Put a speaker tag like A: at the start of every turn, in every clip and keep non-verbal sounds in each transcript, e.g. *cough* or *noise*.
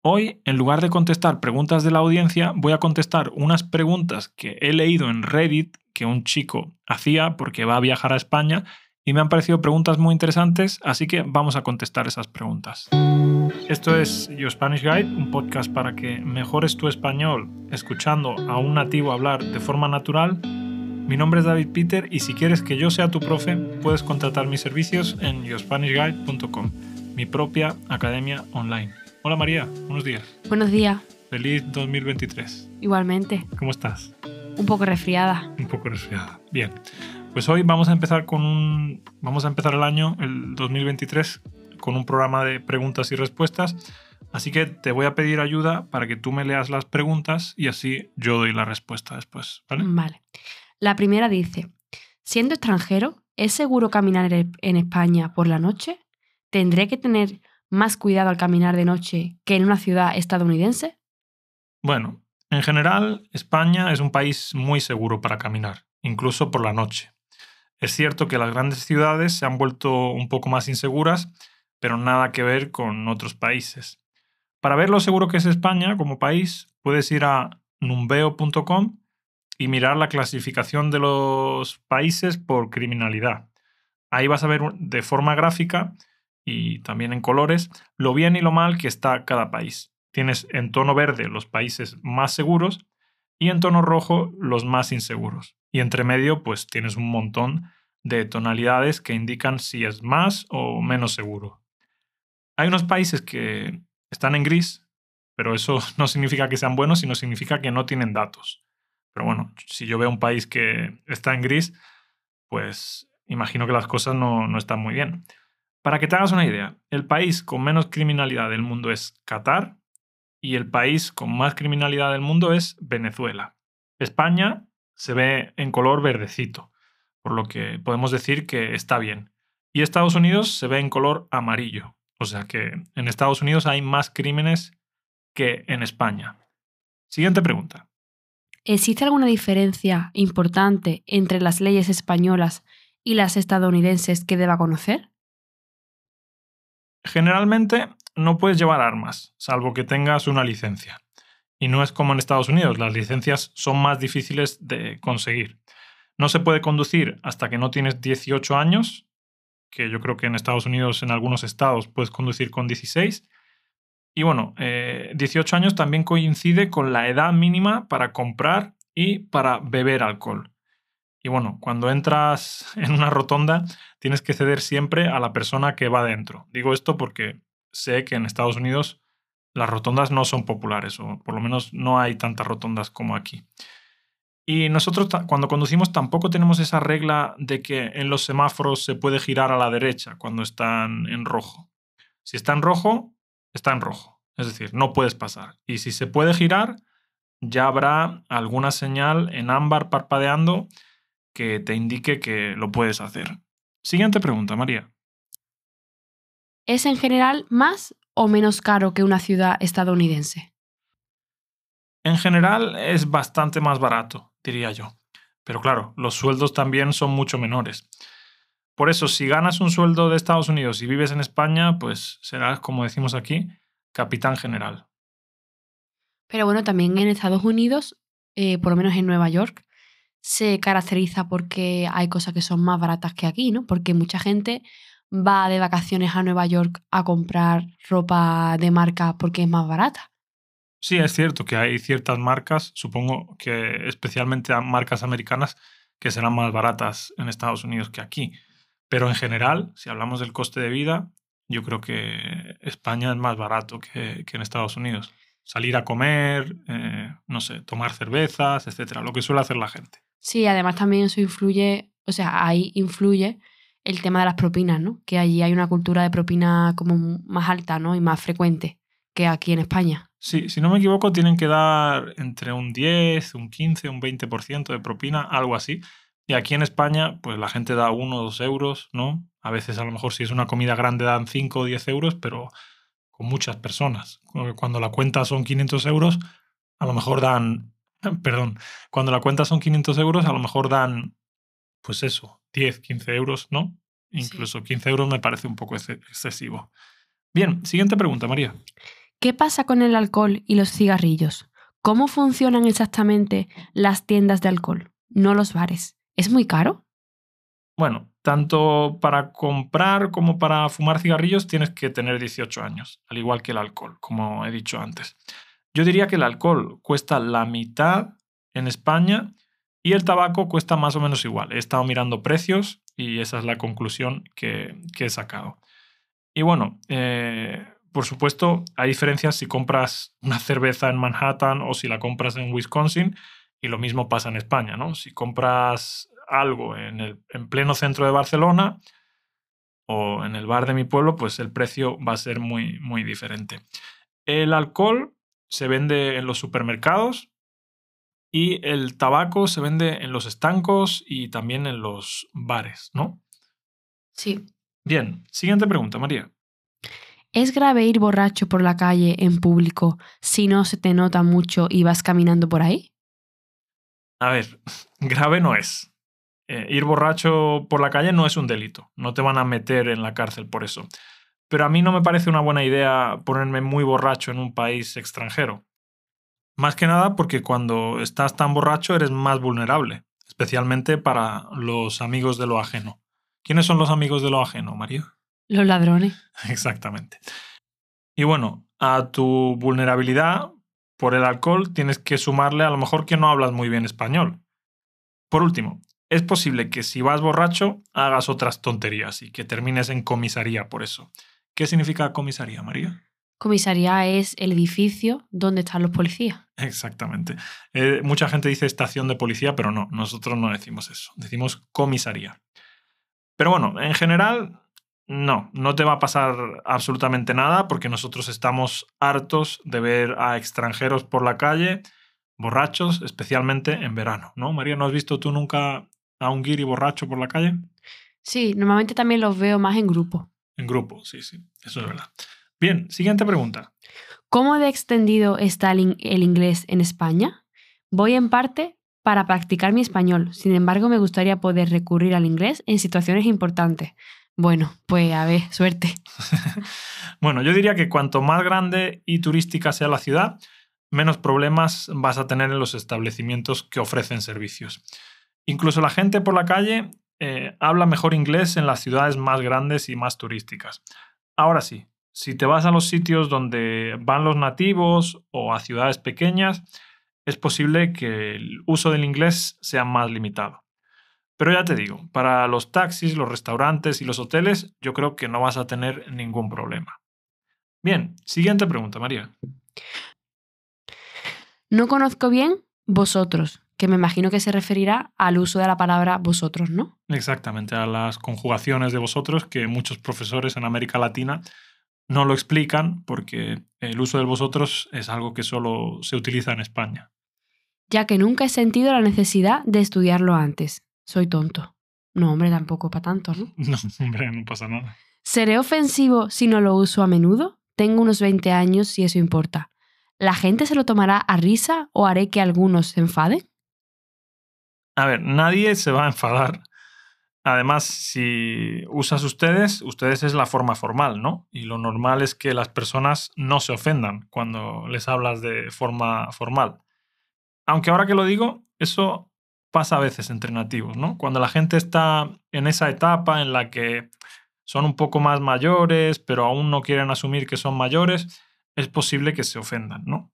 A: Hoy, en lugar de contestar preguntas de la audiencia, voy a contestar unas preguntas que he leído en Reddit que un chico hacía porque va a viajar a España y me han parecido preguntas muy interesantes, así que vamos a contestar esas preguntas. Esto es Your Spanish Guide, un podcast para que mejores tu español escuchando a un nativo hablar de forma natural. Mi nombre es David Peter y si quieres que yo sea tu profe, puedes contratar mis servicios en yourspanishguide.com, mi propia academia online. Hola María, buenos días.
B: Buenos días.
A: Feliz 2023.
B: Igualmente.
A: ¿Cómo estás?
B: Un poco resfriada.
A: Un poco resfriada. Bien. Pues hoy vamos a empezar con un vamos a empezar el año el 2023 con un programa de preguntas y respuestas. Así que te voy a pedir ayuda para que tú me leas las preguntas y así yo doy la respuesta después, ¿vale?
B: Vale. La primera dice, siendo extranjero, ¿es seguro caminar en España por la noche? ¿Tendré que tener más cuidado al caminar de noche que en una ciudad estadounidense?
A: Bueno, en general, España es un país muy seguro para caminar, incluso por la noche. Es cierto que las grandes ciudades se han vuelto un poco más inseguras, pero nada que ver con otros países. Para ver lo seguro que es España como país, puedes ir a numbeo.com y mirar la clasificación de los países por criminalidad. Ahí vas a ver de forma gráfica y también en colores lo bien y lo mal que está cada país. Tienes en tono verde los países más seguros y en tono rojo los más inseguros. Y entre medio pues tienes un montón de tonalidades que indican si es más o menos seguro. Hay unos países que están en gris, pero eso *laughs* no significa que sean buenos, sino significa que no tienen datos. Pero bueno, si yo veo un país que está en gris, pues imagino que las cosas no, no están muy bien. Para que te hagas una idea, el país con menos criminalidad del mundo es Qatar y el país con más criminalidad del mundo es Venezuela. España se ve en color verdecito, por lo que podemos decir que está bien. Y Estados Unidos se ve en color amarillo, o sea que en Estados Unidos hay más crímenes que en España. Siguiente pregunta.
B: ¿Existe alguna diferencia importante entre las leyes españolas y las estadounidenses que deba conocer?
A: Generalmente no puedes llevar armas, salvo que tengas una licencia. Y no es como en Estados Unidos, las licencias son más difíciles de conseguir. No se puede conducir hasta que no tienes 18 años, que yo creo que en Estados Unidos, en algunos estados, puedes conducir con 16. Y bueno, 18 eh, años también coincide con la edad mínima para comprar y para beber alcohol. Y bueno, cuando entras *laughs* en una rotonda, tienes que ceder siempre a la persona que va dentro. Digo esto porque sé que en Estados Unidos las rotondas no son populares, o por lo menos no hay tantas rotondas como aquí. Y nosotros cuando conducimos tampoco tenemos esa regla de que en los semáforos se puede girar a la derecha cuando están en rojo. Si está en rojo, está en rojo. Es decir, no puedes pasar. Y si se puede girar, ya habrá alguna señal en ámbar parpadeando que te indique que lo puedes hacer. Siguiente pregunta, María.
B: ¿Es en general más o menos caro que una ciudad estadounidense?
A: En general es bastante más barato, diría yo. Pero claro, los sueldos también son mucho menores. Por eso, si ganas un sueldo de Estados Unidos y vives en España, pues serás, como decimos aquí, capitán general.
B: Pero bueno, también en Estados Unidos, eh, por lo menos en Nueva York, se caracteriza porque hay cosas que son más baratas que aquí, ¿no? Porque mucha gente va de vacaciones a Nueva York a comprar ropa de marca porque es más barata.
A: Sí, es cierto que hay ciertas marcas, supongo que especialmente marcas americanas, que serán más baratas en Estados Unidos que aquí. Pero en general, si hablamos del coste de vida, yo creo que España es más barato que, en Estados Unidos. Salir a comer, eh, no sé, tomar cervezas, etcétera, lo que suele hacer la gente.
B: Sí, además también eso influye, o sea, ahí influye el tema de las propinas, ¿no? Que allí hay una cultura de propina como más alta, ¿no? Y más frecuente que aquí en España.
A: Sí, si no me equivoco, tienen que dar entre un 10, un 15, un 20% de propina, algo así. Y aquí en España, pues la gente da 1 o 2 euros, ¿no? A veces, a lo mejor, si es una comida grande, dan 5 o 10 euros, pero con muchas personas. Cuando la cuenta son 500 euros, a lo mejor dan *laughs* perdón, cuando la cuenta son 500 euros, a lo mejor dan, pues eso, 10, 15 euros, ¿no? Incluso 15 euros me parece un poco excesivo. Bien, siguiente pregunta, María.
B: ¿Qué pasa con el alcohol y los cigarrillos? ¿Cómo funcionan exactamente las tiendas de alcohol, no los bares? ¿Es muy caro?
A: Bueno, tanto para comprar como para fumar cigarrillos tienes que tener 18 años, al igual que el alcohol, como he dicho antes. Yo diría que el alcohol cuesta la mitad en España y el tabaco cuesta más o menos igual. He estado mirando precios y esa es la conclusión que, he sacado. Y bueno, eh, por supuesto, hay diferencias si compras una cerveza en Manhattan o si la compras en Wisconsin y lo mismo pasa en España, ¿no? Si compras algo en, en pleno centro de Barcelona o en el bar de mi pueblo, pues el precio va a ser muy, muy diferente. El alcohol se vende en los supermercados y el tabaco se vende en los estancos y también en los bares, ¿no?
B: Sí.
A: Bien, siguiente pregunta, María.
B: ¿Es grave ir borracho por la calle en público si no se te nota mucho y vas caminando por ahí?
A: A ver, *laughs* grave no es. Eh, ir borracho por la calle no es un delito. No te van a meter en la cárcel por eso. Pero a mí no me parece una buena idea ponerme muy borracho en un país extranjero. Más que nada porque cuando estás tan borracho eres más vulnerable, especialmente para los amigos de lo ajeno. ¿Quiénes son los amigos de lo ajeno, Mario?
B: Los ladrones. *laughs*
A: Exactamente. Y bueno, a tu vulnerabilidad por el alcohol tienes que sumarle a lo mejor que no hablas muy bien español. Por último, es posible que si vas borracho hagas otras tonterías y que termines en comisaría por eso. ¿Qué significa comisaría, María?
B: Comisaría es el edificio donde están los policías.
A: Exactamente. Eh, mucha gente dice estación de policía, pero no, nosotros no decimos eso, decimos comisaría. Pero bueno, en general, no, no te va a pasar absolutamente nada porque nosotros estamos hartos de ver a extranjeros por la calle, borrachos, especialmente en verano, ¿no? María, ¿no has visto tú nunca a un guiri borracho por la calle?
B: Sí, normalmente también los veo más en grupo.
A: En grupo, sí, sí, eso es verdad. Bien, siguiente pregunta.
B: ¿Cómo de extendido está el, inglés en España? Voy en parte para practicar mi español, sin embargo me gustaría poder recurrir al inglés en situaciones importantes. Bueno, pues a ver, suerte. *laughs*
A: bueno, yo diría que cuanto más grande y turística sea la ciudad, menos problemas vas a tener en los establecimientos que ofrecen servicios. Incluso la gente por la calle eh, habla mejor inglés en las ciudades más grandes y más turísticas. Ahora sí, si te vas a los sitios donde van los nativos o a ciudades pequeñas, es posible que el uso del inglés sea más limitado. Pero ya te digo, para los taxis, los restaurantes y los hoteles, yo creo que no vas a tener ningún problema. Bien, siguiente pregunta, María.
B: No conozco bien vosotros que me imagino que se referirá al uso de la palabra vosotros, ¿no?
A: Exactamente, a las conjugaciones de vosotros que muchos profesores en América Latina no lo explican porque el uso del vosotros es algo que solo se utiliza en España.
B: Ya que nunca he sentido la necesidad de estudiarlo antes. Soy tonto. No, hombre, tampoco para tanto, ¿no? *laughs*
A: No, hombre, no pasa nada.
B: ¿Seré ofensivo si no lo uso a menudo? Tengo unos 20 años y eso importa. ¿La gente se lo tomará a risa o haré que algunos se enfaden?
A: A ver, nadie se va a enfadar. Además, si usas ustedes, ustedes es la forma formal, ¿no? Y lo normal es que las personas no se ofendan cuando les hablas de forma formal. Aunque ahora que lo digo, eso pasa a veces entre nativos, ¿no? Cuando la gente está en esa etapa en la que son un poco más mayores, pero aún no quieren asumir que son mayores, es posible que se ofendan, ¿no?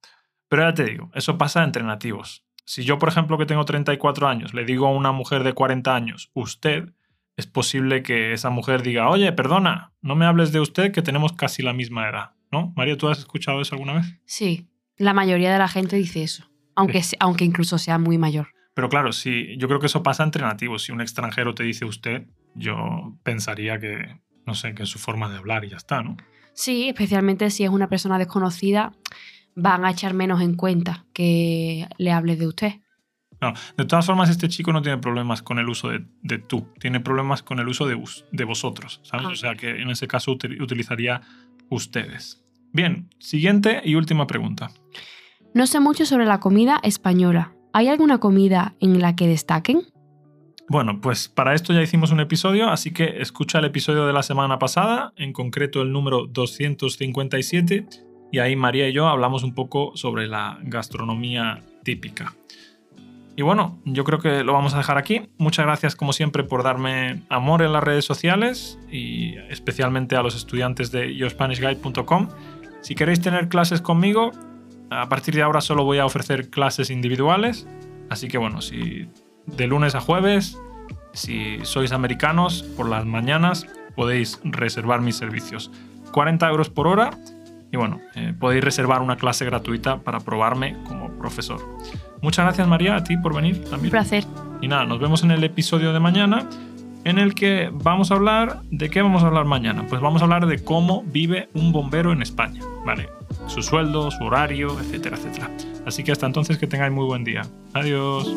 A: Pero ya te digo, eso pasa entre nativos. Si yo, por ejemplo, que tengo 34 años, le digo a una mujer de 40 años, usted, es posible que esa mujer diga, oye, perdona, no me hables de usted, que tenemos casi la misma edad. ¿No? María, ¿tú has escuchado eso alguna vez?
B: Sí, la mayoría de la gente dice eso, aunque, aunque incluso sea muy mayor.
A: Pero claro, sí, yo creo que eso pasa entre nativos. Si un extranjero te dice usted, yo pensaría que, no sé, que es su forma de hablar y ya está, ¿no?
B: Sí, especialmente si es una persona desconocida van a echar menos en cuenta que le hable de usted.
A: No, de todas formas, este chico no tiene problemas con el uso de, tú, tiene problemas con el uso de, de vosotros, ¿sabes? Ah. O sea que en ese caso utilizaría ustedes. Bien, siguiente y última pregunta.
B: No sé mucho sobre la comida española. ¿Hay alguna comida en la que destaquen?
A: Bueno, pues para esto ya hicimos un episodio, así que escucha el episodio de la semana pasada, en concreto el número 257, y ahí María y yo hablamos un poco sobre la gastronomía típica. Y bueno, yo creo que lo vamos a dejar aquí. Muchas gracias como siempre por darme amor en las redes sociales y especialmente a los estudiantes de yourspanishguide.com. Si queréis tener clases conmigo, a partir de ahora solo voy a ofrecer clases individuales. Así que bueno, si de lunes a jueves, si sois americanos, por las mañanas podéis reservar mis servicios. 40 euros por hora y bueno, eh, podéis reservar una clase gratuita para probarme como profesor. Muchas gracias María a ti por venir también.
B: Un placer.
A: Y nada, nos vemos en el episodio de mañana en el que vamos a hablar de qué vamos a hablar mañana. Pues vamos a hablar de cómo vive un bombero en España, ¿vale? Su sueldo, su horario, etcétera, etcétera. Así que hasta entonces que tengáis muy buen día. Adiós.